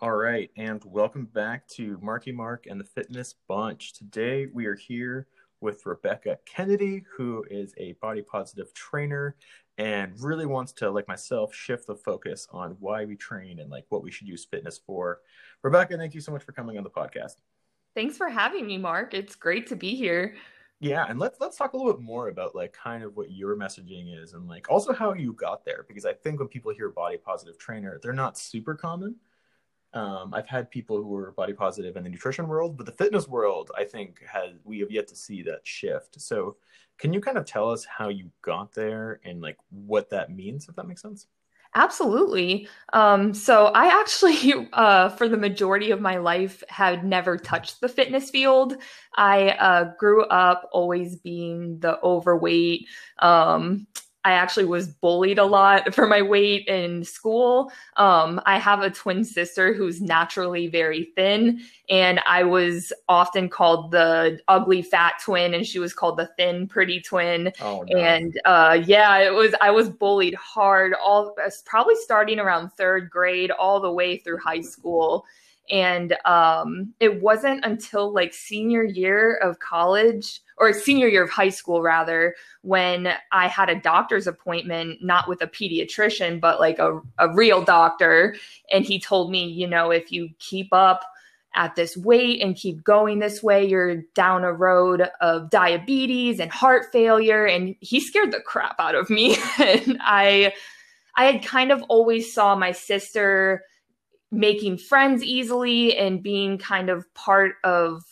All right, and welcome back to Marky Mark and the Fitness Bunch. Today we are here with Rebecca Kennedy, who is a body positive trainer and really wants to, like myself, shift the focus on why we train and like what we should use fitness for. Rebecca, thank you so much for coming on the podcast. Thanks for having me, Mark. It's great to be here. Yeah, and let's let's talk a little bit more about like kind of what your messaging is and like also how you got there because I think when people hear body positive trainer, they're not super common um, I've had people who are body positive in the nutrition world, but the fitness world, I think, has we have yet to see that shift. So, can you kind of tell us how you got there and like what that means, if that makes sense? Absolutely. Um, so I actually, uh, for the majority of my life, had never touched the fitness field. I uh, grew up always being the overweight, um, I actually was bullied a lot for my weight in school. Um, I have a twin sister who's naturally very thin, and I was often called the ugly fat twin, and she was called the thin pretty twin. Oh, no. And uh, yeah, it was I was bullied hard all probably starting around third grade all the way through high school. And um, it wasn't until like senior year of college or senior year of high school rather when i had a doctor's appointment not with a pediatrician but like a, a real doctor. And he told me you know if you keep up at this weight and keep going this way you're down a road of diabetes and heart failure. And he scared the crap out of me. And i i had kind of always saw my sister making friends easily and being kind of part of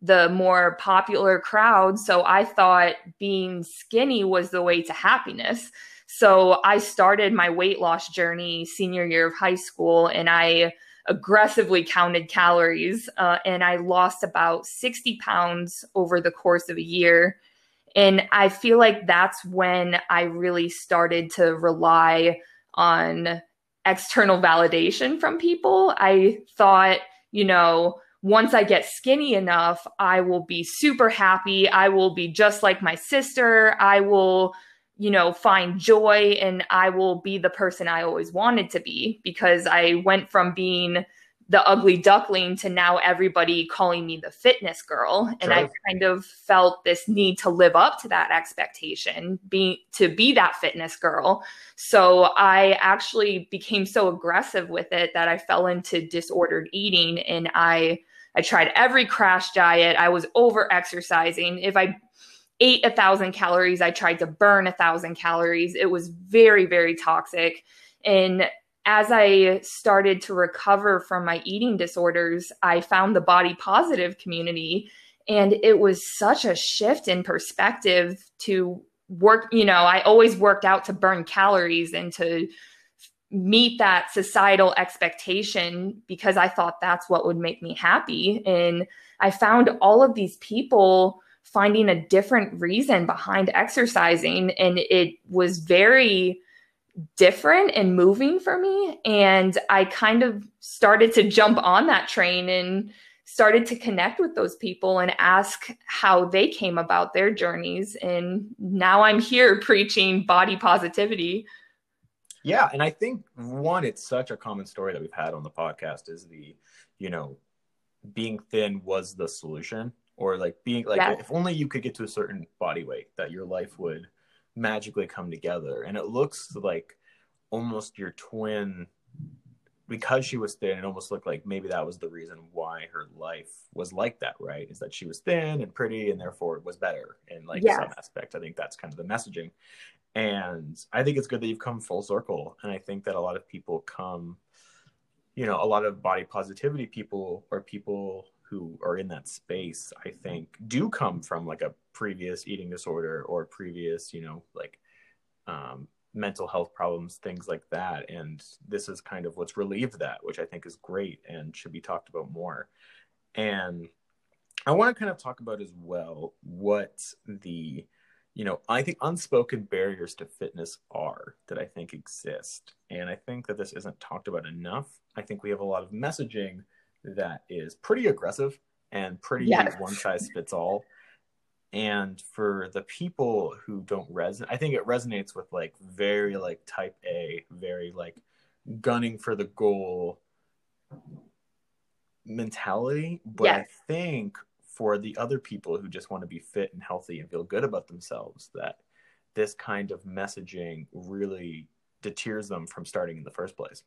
the more popular crowd. So I thought being skinny was the way to happiness. So I started my weight loss journey senior year of high school and I aggressively counted calories uh, and I lost about 60 pounds over the course of a year. And I feel like that's when I really started to rely on external validation from people. I thought, you know, once I get skinny enough, I will be super happy. I will be just like my sister. I will, you know, find joy and I will be the person I always wanted to be because I went from being the ugly duckling to now everybody calling me the fitness girl. And i kind of felt this need to live up to that expectation be to be that fitness girl. So i actually became so aggressive with it that i fell into disordered eating. And i i tried every crash diet. I was over exercising. If i ate a thousand calories i tried to burn a thousand calories. It was very very toxic. And as I started to recover from my eating disorders, I found the body positive community. And it was such a shift in perspective to work. You know, I always worked out to burn calories and to meet that societal expectation because I thought that's what would make me happy. And I found all of these people finding a different reason behind exercising. And it was very, different and moving for me. And I kind of started to jump on that train and started to connect with those people and ask how they came about their journeys. And now I'm here preaching body positivity. Yeah. And I think one, it's such a common story that we've had on the podcast is the, you know, being thin was the solution or like being like, yes. if only you could get to a certain body weight that your life would magically come together. And it looks like almost your twin because she was thin it almost looked like maybe that was the reason why her life was like that right? Is that she was thin and pretty and therefore it was better in like yes. some aspect. I think that's kind of the messaging. And i think it's good that you've come full circle. And i think that a lot of people come you know a lot of body positivity people or people who are in that space, I think, do come from like a previous eating disorder or previous, you know, like um, mental health problems, things like that. And this is kind of what's relieved that, which I think is great and should be talked about more. And I want to kind of talk about as well what the, you know, I think unspoken barriers to fitness are that I think exist. And I think that this isn't talked about enough. I think we have a lot of messaging that is pretty aggressive and pretty yes. one size fits all. And for the people who don't resonate, I think it resonates with like very like type A, very like gunning for the goal, mentality, but yes. I think for the other people who just want to be fit and healthy and feel good about themselves, that this kind of messaging really deters them from starting in the first place.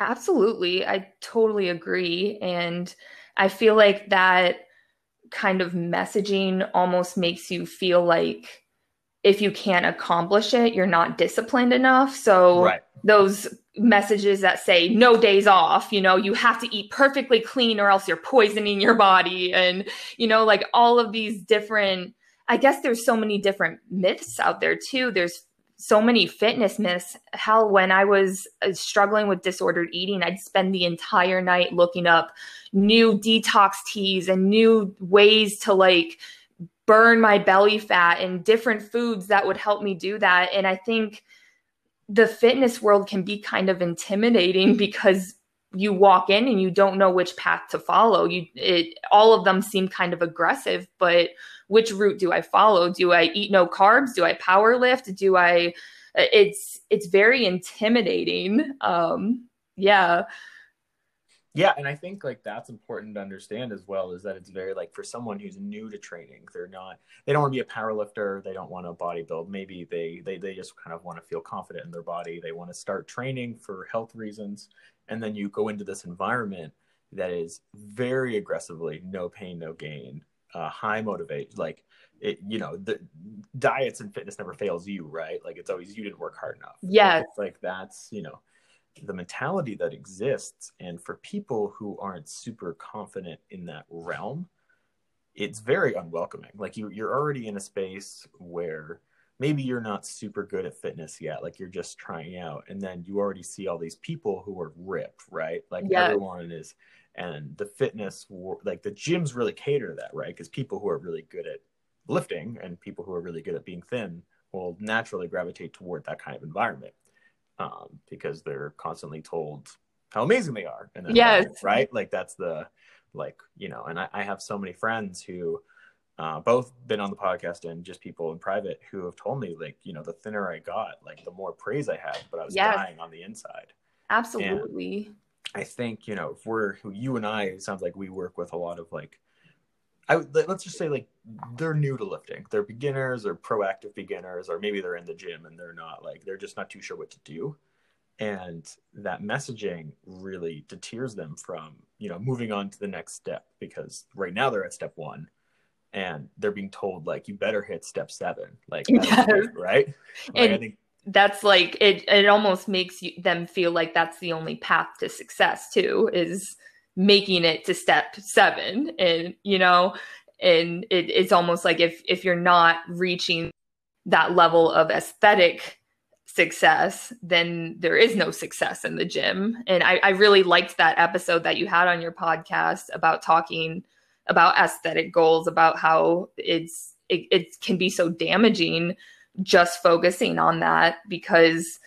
Absolutely. I totally agree. And I feel like that kind of messaging almost makes you feel like if you can't accomplish it, you're not disciplined enough. So right. those messages that say no days off, you know, you have to eat perfectly clean or else you're poisoning your body and you know like all of these different I guess there's so many different myths out there too. There's so many fitness myths. Hell, when I was uh, struggling with disordered eating, I'd spend the entire night looking up new detox teas and new ways to like burn my belly fat and different foods that would help me do that. And I think the fitness world can be kind of intimidating because you walk in and you don't know which path to follow. You it all of them seem kind of aggressive, but which route do I follow? Do I eat no carbs? Do I power lift? Do I it's it's very intimidating. Um yeah. Yeah, and I think like that's important to understand as well is that it's very like for someone who's new to training, they're not they don't want to be a power lifter, they don't want to bodybuild. Maybe they they they just kind of want to feel confident in their body. They want to start training for health reasons and then you go into this environment that is very aggressively no pain no gain uh, high motivate like it you know the diets and fitness never fails you right? Like it's always you didn't work hard enough. Yeah. like, like that's you know the mentality that exists. And for people who aren't super confident in that realm it's very unwelcoming. Like you you're already in a space where maybe you're not super good at fitness yet like you're just trying out. And then you already see all these people who are ripped right? Like yes. everyone is and the fitness like the gyms really cater to that right? Because people who are really good at lifting and people who are really good at being thin will naturally gravitate toward that kind of environment um, because they're constantly told how amazing they are and yes. right? Like that's the like you know and I, I have so many friends who uh, both been on the podcast and just people in private who have told me like you know the thinner i got like the more praise i had but i was yes. dying on the inside. Absolutely. and i think you know if we're you and i it sounds like we work with a lot of like I let's just say like they're new to lifting. They're beginners or proactive beginners, or maybe they're in the gym and they're not like they're just not too sure what to do. And that messaging really deters them from, you know, moving on to the next step because right now they're at step one and they're being told like you better hit step seven like yes. right like, and think... that's like it it almost makes you, them feel like that's the only path to success too is making it to step seven. And you know and it, it's almost like if if you're not reaching that level of aesthetic success then there is no success in the gym. And I, I really liked that episode that you had on your podcast about talking about aesthetic goals, about how it's it, it can be so damaging just focusing on that because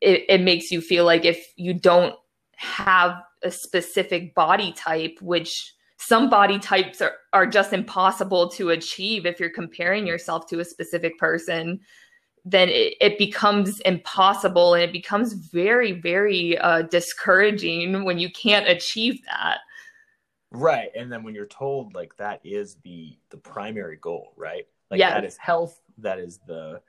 it, it makes you feel like if you don't have a specific body type, which some body types are, are just impossible to achieve if you're comparing yourself to a specific person then it, it becomes impossible and it becomes very very uh, discouraging when you can't achieve that. Right. And then when you're told like that is the the primary goal right? Like yes. that is health that is the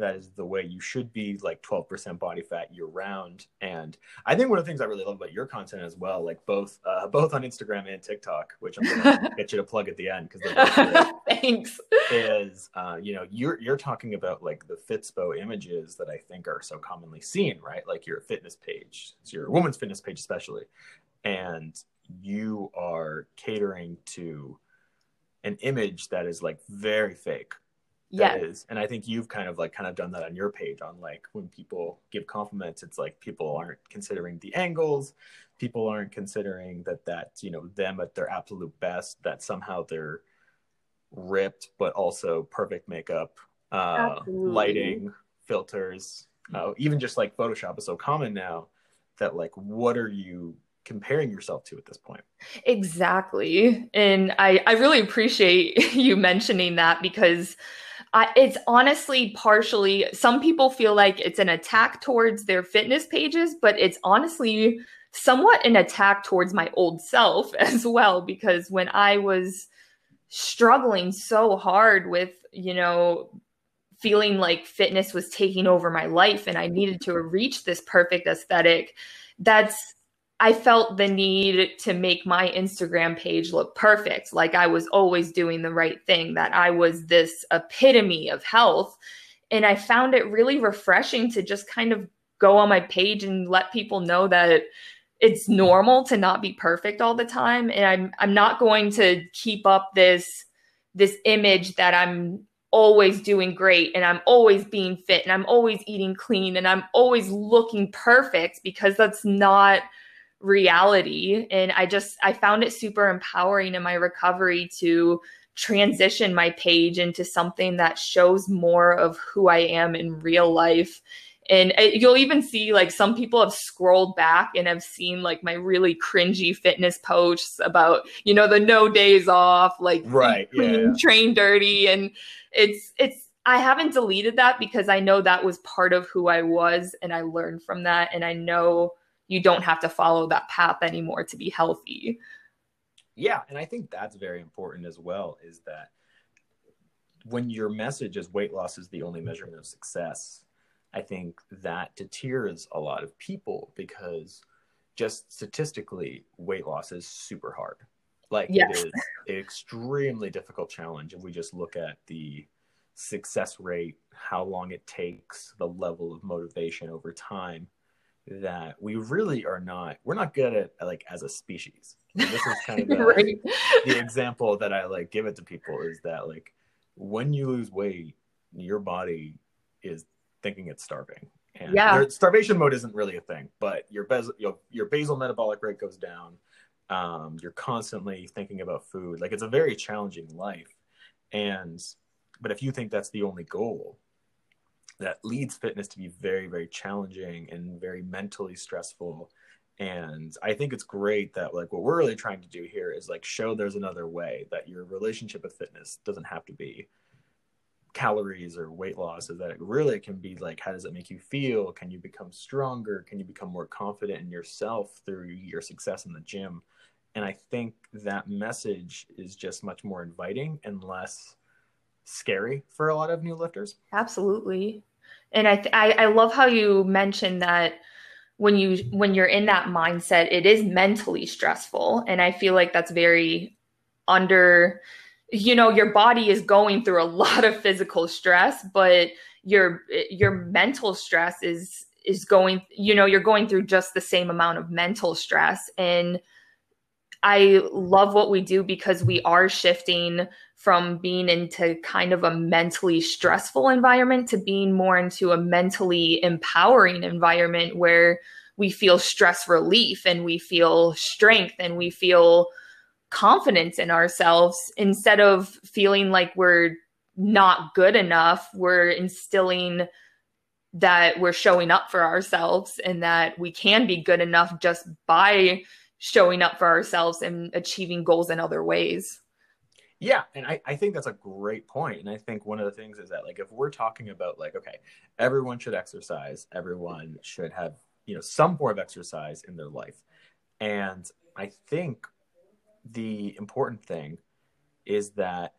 that is the way you should be like 12% body fat year round and i think one of the things i really love about your content as well like both uh, both on instagram and tiktok which i'm gonna get you to plug at the end because thanks. is uh, you know you're you're talking about like the fitspo images that i think are so commonly seen right? Like your fitness page it's your woman's fitness page especially. And you are catering to an image that is like very fake. Yeah. And I think you've kind of like kind of done that on your page on like when people give compliments, it's like people aren't considering the angles, people aren't considering that that's, you know, them at their absolute best, that somehow they're ripped, but also perfect makeup, uh, lighting, filters, uh, even just like Photoshop is so common now that like what are you comparing yourself to at this point. Exactly. And I, I really appreciate you mentioning that because I, it's honestly partially, some people feel like it's an attack towards their fitness pages, but it's honestly somewhat an attack towards my old self as well because when I was struggling so hard with, you know, feeling like fitness was taking over my life and I needed to reach this perfect aesthetic, that's I felt the need to make my Instagram page look perfect, like I was always doing the right thing, that I was this epitome of health. And I found it really refreshing to just kind of go on my page and let people know that it's normal to not be perfect all the time and I'm I'm not going to keep up this this image that I'm always doing great and I'm always being fit and I'm always eating clean and I'm always looking perfect because that's not reality. And I just I found it super empowering in my recovery to transition my page into something that shows more of who I am in real life. And uh, you'll even see like some people have scrolled back and have seen like my really cringy fitness posts about you know the no days off like right clean, yeah, yeah. train dirty. And it's it's i haven't deleted that because i know that was part of who i was and i learned from that. And i know you don't have to follow that path anymore to be healthy yeah and i think that's very important as well is that when your message is weight loss is the only measurement of success I think that deters a lot of people because just statistically, weight loss is super hard. Like yes. it is an extremely difficult challenge. If we just look at the success rate, how long it takes, the level of motivation over time, that we really are not, we're not good at like as a species. And this is kind of the, right. the example that I like give it to people is that like when you lose weight, your body is thinking it's starving. And yeah. starvation mode isn't really a thing, but your, bas- your, your basal metabolic rate goes down. Um, you're constantly thinking about food. Like it's a very challenging life. And, but if you think that's the only goal, that leads fitness to be very, very challenging and very mentally stressful. And I think it's great that like what we're really trying to do here is like show there's another way that your relationship with fitness doesn't have to be calories or weight loss is that it really can be like how does it make you feel? Can you become stronger? Can you become more confident in yourself through your success in the gym? And i think that message is just much more inviting and less scary for a lot of new lifters. Absolutely. And i th- I, I love how you mentioned that when you when you're in that mindset it is mentally stressful. And i feel like that's very under you know your body is going through a lot of physical stress but your your mental stress is is going you know you're going through just the same amount of mental stress. And i love what we do because we are shifting from being into kind of a mentally stressful environment to being more into a mentally empowering environment where we feel stress relief and we feel strength and we feel confidence in ourselves. Instead of feeling like we're not good enough we're instilling that we're showing up for ourselves and that we can be good enough just by showing up for ourselves and achieving goals in other ways yeah and I, I think that's a great point. and i think one of the things is that like if we're talking about like okay everyone should exercise everyone should have you know some form of exercise in their life and i think the important thing is that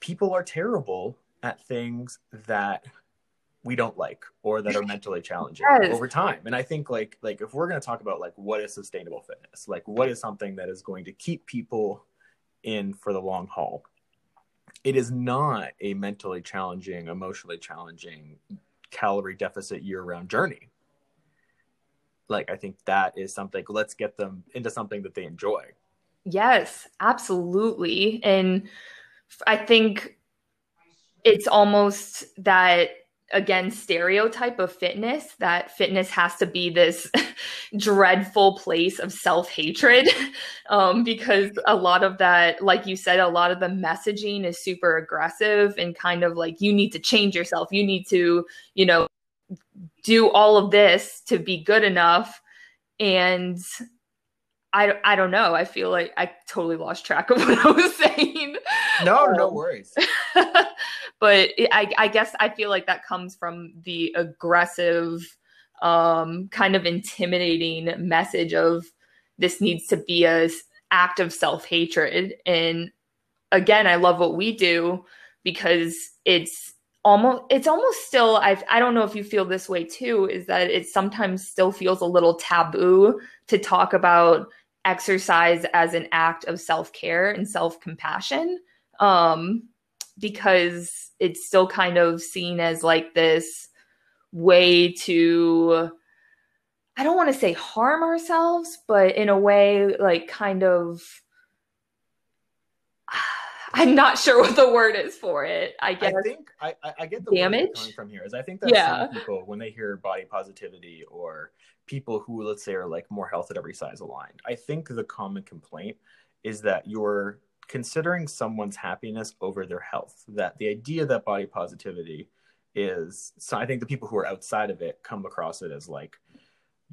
people are terrible at things that we don't like or that are mentally challenging yes. over time. And i think like like if we're going to talk about like what is sustainable fitness like what is something that is going to keep people in for the long haul it is not a mentally challenging emotionally challenging calorie deficit year round journey. Like i think that is something let's get them into something that they enjoy. Yes absolutely. And i think it's almost that again stereotype of fitness that fitness has to be this dreadful place of self-hatred um, because a lot of that like you said a lot of the messaging is super aggressive and kind of like you need to change yourself you need to you know do all of this to be good enough and I, I don't know. I feel like I totally lost track of what I was saying. No, um, no worries. But I, I guess I feel like that comes from the aggressive um, kind of intimidating message of this needs to be a act of self-hatred. And again i love what we do because it's almost it's almost still i i don't know if you feel this way too is that it sometimes still feels a little taboo to talk about exercise as an act of self-care and self-compassion. Um because it's still kind of seen as like this way to I don't want to say harm ourselves, but in a way, like kind of. I'm not sure what the word is for it. I guess. I think I, I get the damage coming from here. Is I think that yeah. some people when they hear body positivity or people who let's say are like more health at every size aligned, I think the common complaint is that you're considering someone's happiness over their health. That the idea that body positivity is so I think the people who are outside of it come across it as like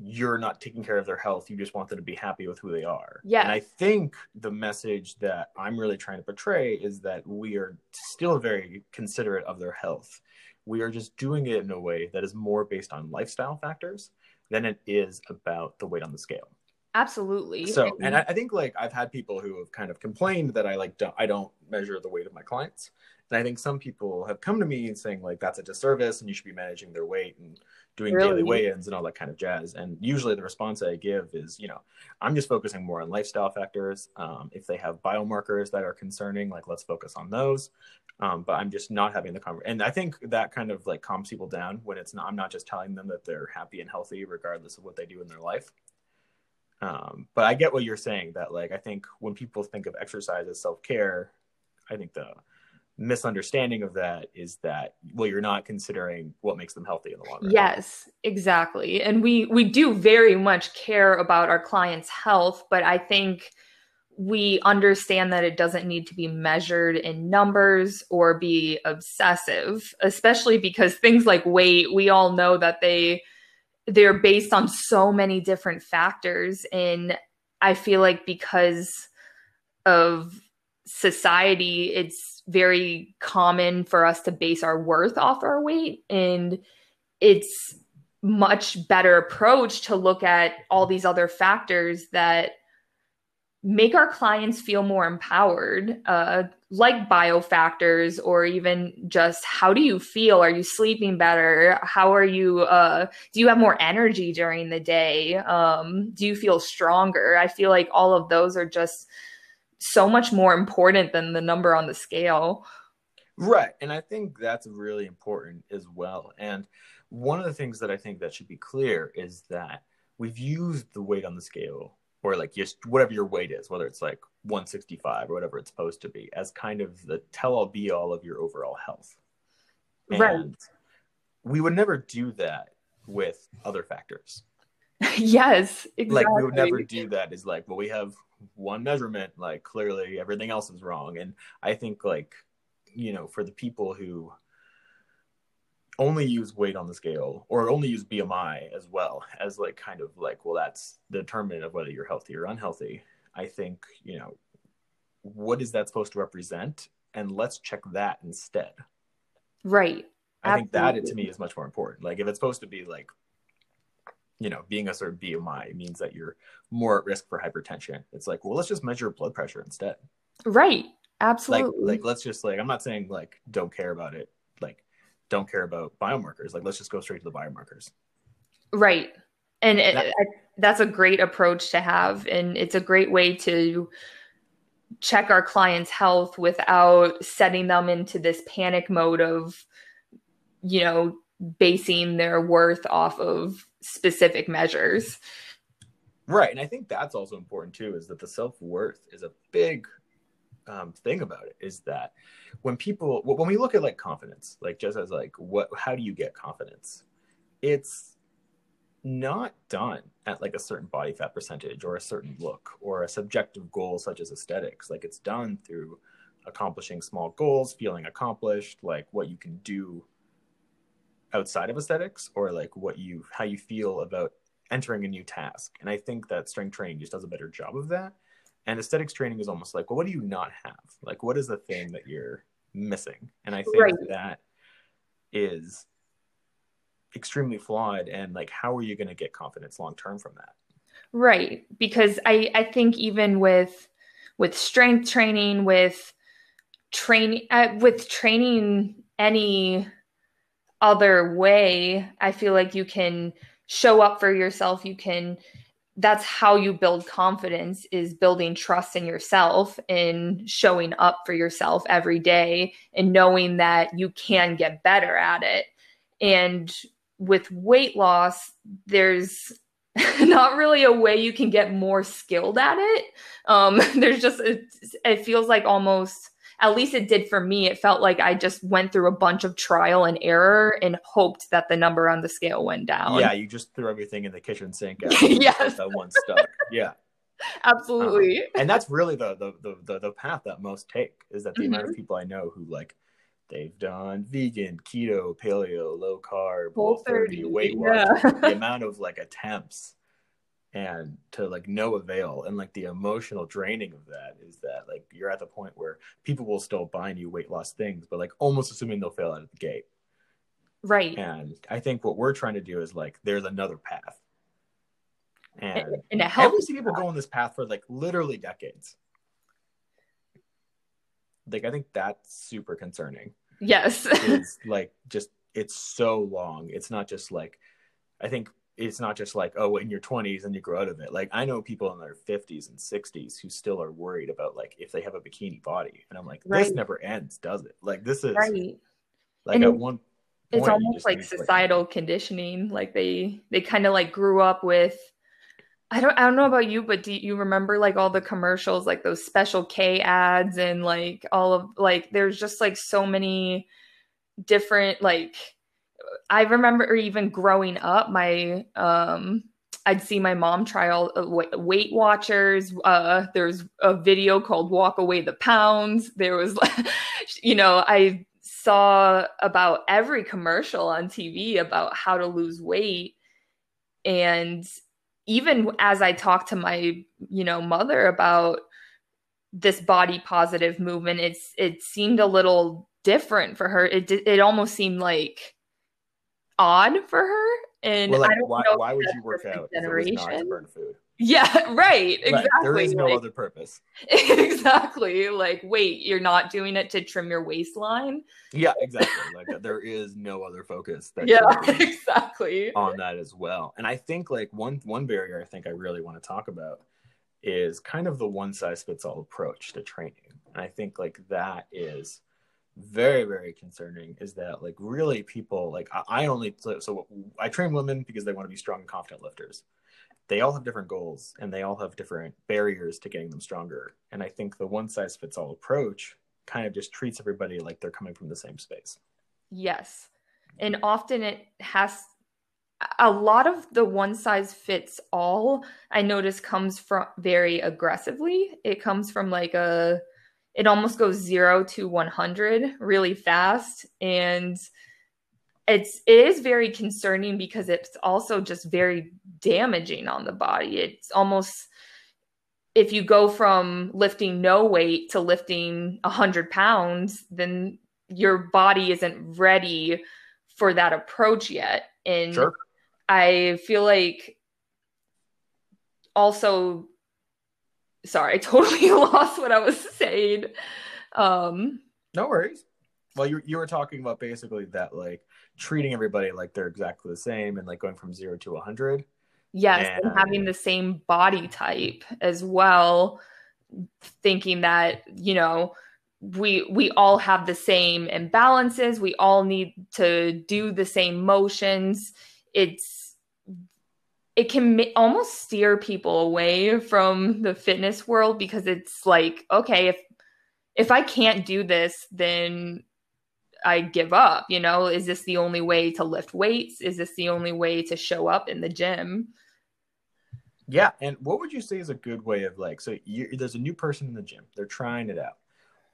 you're not taking care of their health. You just want them to be happy with who they are. Yeah. And I think the message that I'm really trying to portray is that we are still very considerate of their health. We are just doing it in a way that is more based on lifestyle factors than it is about the weight on the scale. Absolutely. So, and I, I think like I've had people who have kind of complained that I like don't, I don't measure the weight of my clients. And I think some people have come to me and saying like that's a disservice and you should be managing their weight and doing really? daily weigh-ins and all that kind of jazz. And usually the response I give is, you know, I'm just focusing more on lifestyle factors. Um, if they have biomarkers that are concerning, like let's focus on those. Um, but I'm just not having the conversation. And I think that kind of like calms people down when it's not. I'm not just telling them that they're happy and healthy regardless of what they do in their life. Um, but I get what you're saying that like I think when people think of exercise as self care, I think the misunderstanding of that is that well you're not considering what makes them healthy in the long run. Yes exactly. And we we do very much care about our clients health but i think we understand that it doesn't need to be measured in numbers or be obsessive especially because things like weight we all know that they they're based on so many different factors. And i feel like because of society it's very common for us to base our worth off our weight. And it's much better approach to look at all these other factors that make our clients feel more empowered uh, like biofactors or even just how do you feel are you sleeping better how are you uh, do you have more energy during the day um, do you feel stronger i feel like all of those are just so much more important than the number on the scale. Right. And I think that's really important as well. And one of the things that I think that should be clear is that we've used the weight on the scale or like just whatever your weight is, whether it's like 165 or whatever it's supposed to be, as kind of the tell all be all of your overall health. And right. We would never do that with other factors. yes, exactly. Like we would never do that. Is like, well, we have one measurement like clearly everything else is wrong and i think like you know for the people who only use weight on the scale or only use bmi as well as like kind of like well that's the determinant of whether you're healthy or unhealthy i think you know what is that supposed to represent and let's check that instead right i Absolutely. think that to me is much more important like if it's supposed to be like you know, being a certain BMI means that you're more at risk for hypertension. It's like, well, let's just measure blood pressure instead. Right. Absolutely. Like, like let's just like, I'm not saying like don't care about it. Don't care about biomarkers. Like, let's just go straight to the biomarkers. Right. And that, it, that's a great approach to have. And it's a great way to check our clients' health without setting them into this panic mode of, you know, basing their worth off of specific measures. Right. And I think that's also important too, is that the self worth is a big um, thing about it is that when people, when we look at like confidence, like just as like, what, how do you get confidence? It's not done at like a certain body fat percentage or a certain look or a subjective goal such as aesthetics. Like it's done through accomplishing small goals, feeling accomplished, like what you can do outside of aesthetics or like what you how you feel about entering a new task and i think that strength training just does a better job of that and aesthetics training is almost like well what do you not have? Like what is the thing that you're missing? And i think right. that is extremely flawed. And like how are you going to get confidence long term from that? Right. Because i i think even with with strength training with training uh, with training any other way i feel like you can show up for yourself. You can that's how you build confidence is building trust in yourself and showing up for yourself every day and knowing that you can get better at it. And with weight loss there's not really a way you can get more skilled at it. Um there's just it, it feels like almost at least it did for me. It felt like I just went through a bunch of trial and error and hoped that the number on the scale went down. Yeah, you just threw everything in the kitchen sink. yes, that one stuck. Yeah, absolutely. Um, and that's really the, the the the path that most take is that the mm-hmm. amount of mm-hmm. people I know who like they've done vegan, keto, paleo, low carb, whole 30, weight yeah. the amount of like attempts and to like no avail and like the emotional draining of that is that like you're at the point where people will still buy new weight loss things but like almost assuming they'll fail out of the gate. Right. And i think what we're trying to do is like there's another path. And, and, we see people go on this path for like literally decades. Like i think that's super concerning. Yes. It's like just it's so long. It's not just like i think it's not just like oh in your 20s and you grow out of it. Like i know people in their 50s and 60s who still are worried about like if they have a bikini body. And i'm like right. this never ends does it? Like this is right. like and at one it's almost like societal like, conditioning. Like they they kind of like grew up with I don't I don't know about you, but do you remember like all the commercials, like those special K ads and like all of like there's just like so many different like I remember even growing up, my um, I'd see my mom try all uh, Weight Watchers. Uh, there's a video called "Walk Away the Pounds." There was, you know, I saw about every commercial on TV about how to lose weight, and even as I talked to my, you know, mother about this body positive movement, it's it seemed a little different for her. It it almost seemed like odd for her. And well, like, why, why would you work out generation. if it was not to burn food? Yeah, right. Exactly. Right. There is no like, other purpose. exactly. Like, wait, you're not doing it to trim your waistline? Yeah, exactly. like uh, there is no other focus that Yeah, exactly. On that as well. And I think like one one barrier I think I really want to talk about is kind of the one size fits all approach to training. And I think like that is very very concerning is that like really people like I, only so I train women because they want to be strong and confident lifters. They all have different goals and they all have different barriers to getting them stronger. And I think the one size fits all approach kind of just treats everybody like they're coming from the same space. Yes. And often it has a lot of the one size fits all I notice comes from very aggressively. It comes from like a it almost goes zero to 100 really fast. And it's it is very concerning because it's also just very damaging on the body. It's almost if you go from lifting no weight to lifting 100 pounds then your body isn't ready for that approach yet. And sure. i feel like also sorry, I totally lost what I was saying. Um, no worries. Well, you you were talking about basically that like treating everybody like they're exactly the same and like going from zero to a hundred. Yes, and... and having the same body type as well, thinking that you know we we all have the same imbalances. We all need to do the same motions. It's it can almost steer people away from the fitness world because it's like okay if if i can't do this then i give up you know? Is this the only way to lift weights? Is this the only way to show up in the gym? Yeah and what would you say is a good way of like so there's a new person in the gym. They're trying it out.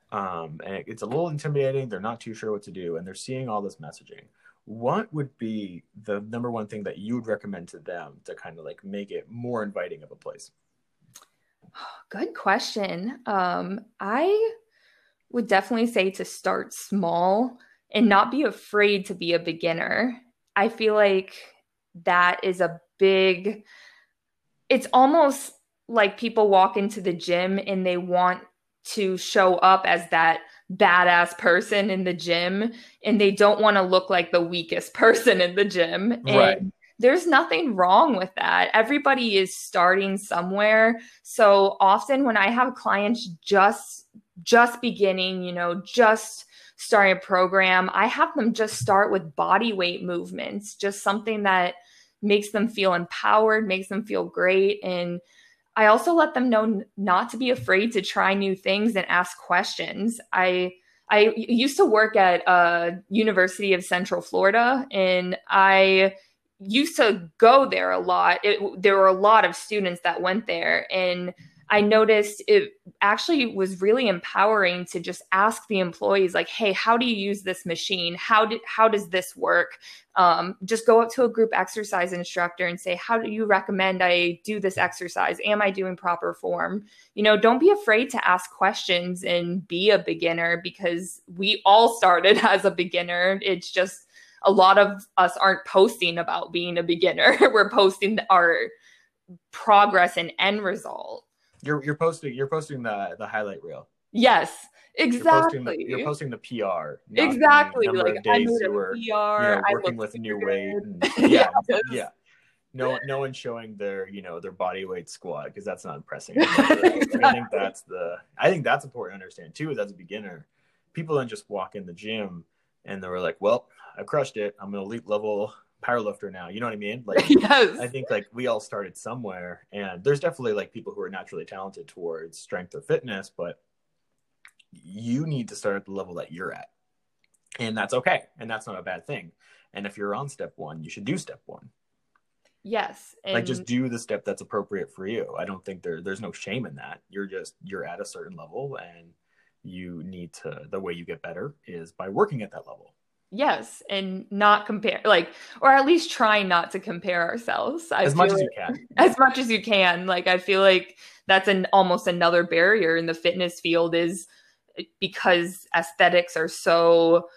Um, and it's a little intimidating. They're not too sure what to do and they're seeing all this messaging what would be the number one thing that you would recommend to them to kind of like make it more inviting of a place? Good question. Um, I would definitely say to start small and not be afraid to be a beginner. I feel like that is a big, it's almost like people walk into the gym and they want to show up as that badass person in the gym and they don't want to look like the weakest person in the gym. And right. there's nothing wrong with that. Everybody is starting somewhere. So often when I have clients just just beginning, you know, just starting a program, I have them just start with body weight movements, just something that makes them feel empowered, makes them feel great and I also let them know not to be afraid to try new things and ask questions. I I used to work at University of Central Florida, and I used to go there a lot. It, there were a lot of students that went there, and I noticed it actually was really empowering to just ask the employees, like, "Hey, how do you use this machine? How did how does this work?" Um, just go up to a group exercise instructor and say, "How do you recommend I do this exercise? Am I doing proper form?" You know, don't be afraid to ask questions and be a beginner because we all started as a beginner. It's just a lot of us aren't posting about being a beginner. We're posting our progress and end result. You're you're posting you're posting the the highlight reel. Yes, exactly. You're posting the, you're posting the PR. Exactly. Like I made a were, PR. You know, working with new weight. And, yeah, yes. yeah. No, no one's showing their, you know, their body weight squat because that's not impressing. exactly. I think that's the. I think that's important to understand too. As a beginner, people don't just walk in the gym and they were like, "Well, I crushed it. I'm an elite level powerlifter now. You know what I mean? Like, yes. I think like we all started somewhere, and there's definitely like people who are naturally talented towards strength or fitness, but you need to start at the level that you're at, and that's okay, and that's not a bad thing. And if you're on step one, you should do step one. Yes, and... like just do the step that's appropriate for you. I don't think there there's no shame in that. You're just you're at a certain level, and you need to. The way you get better is by working at that level yes and not compare like or at least try not to compare ourselves I as much as you can. As much as you can like i feel like that's an almost another barrier in the fitness field is eh, because aesthetics are so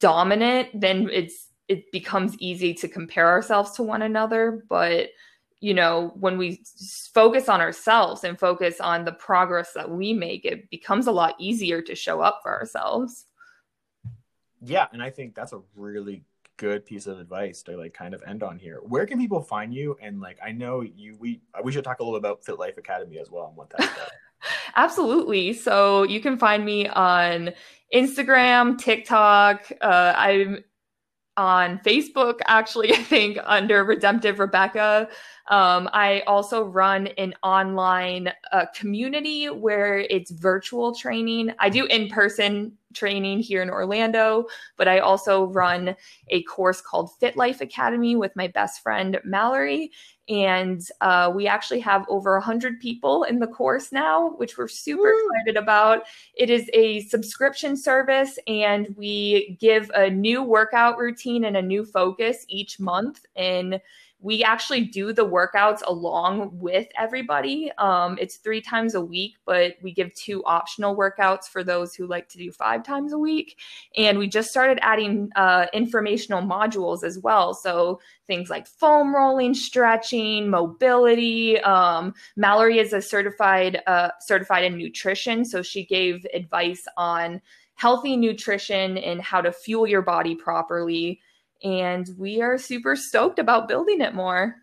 dominant then it's it becomes easy to compare ourselves to one another but you know when we focus on ourselves and focus on the progress that we make it becomes a lot easier to show up for ourselves yeah, and I think that's a really good piece of advice to like kind of end on here. Where can people find you? And like, I know you, we we should talk a little about Fit Life Academy as well and what that's. Absolutely. So you can find me on Instagram, TikTok. Uh, I'm on Facebook, actually, I think under Redemptive Rebecca. Um, I also run an online uh, community where it's virtual training. I do in person training here in Orlando, but I also run a course called Fit Life Academy with my best friend Mallory. And uh, we actually have over 100 people in the course now, which we're super Woo. excited about. It is a subscription service, and we give a new workout routine and a new focus each month. And we actually do the workouts along with everybody. Um, it's three times a week, but we give two optional workouts for those who like to do five times a week. And we just started adding uh, informational modules as well. So things like foam rolling, stretching, mobility. Um, Mallory is a certified uh, certified in nutrition, so she gave advice on healthy nutrition and how to fuel your body properly and we are super stoked about building it more.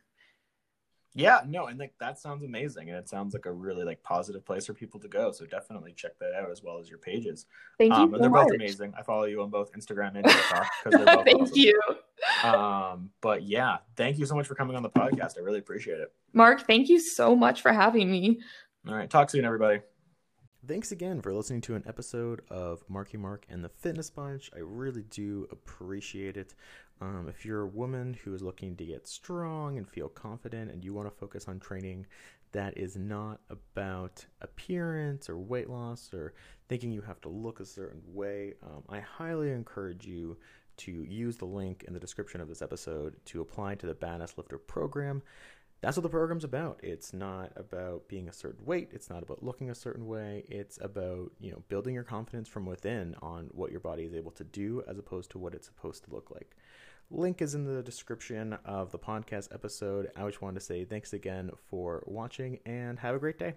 Yeah, no, and like that sounds amazing, and it sounds like a really like positive place for people to go. So definitely check that out as well as your pages. Thank you. Um, so they're much. both amazing. I follow you on both Instagram and TikTok because they're both. thank awesome. you. Um, but yeah, thank you so much for coming on the podcast. I really appreciate it. Mark, thank you so much for having me. All right, talk soon, everybody. Thanks again for listening to an episode of Marky Mark and the Fitness Bunch. I really do appreciate it. Um, if you're a woman who is looking to get strong and feel confident and you want to focus on training that is not about appearance or weight loss or thinking you have to look a certain way, um, I highly encourage you to use the link in the description of this episode to apply to the Badass Lifter program. That's what the program's about. It's not about being a certain weight. It's not about looking a certain way. It's about, you know, building your confidence from within on what your body is able to do as opposed to what it's supposed to look like. Link is in the description of the podcast episode. I just wanted to say thanks again for watching and have a great day.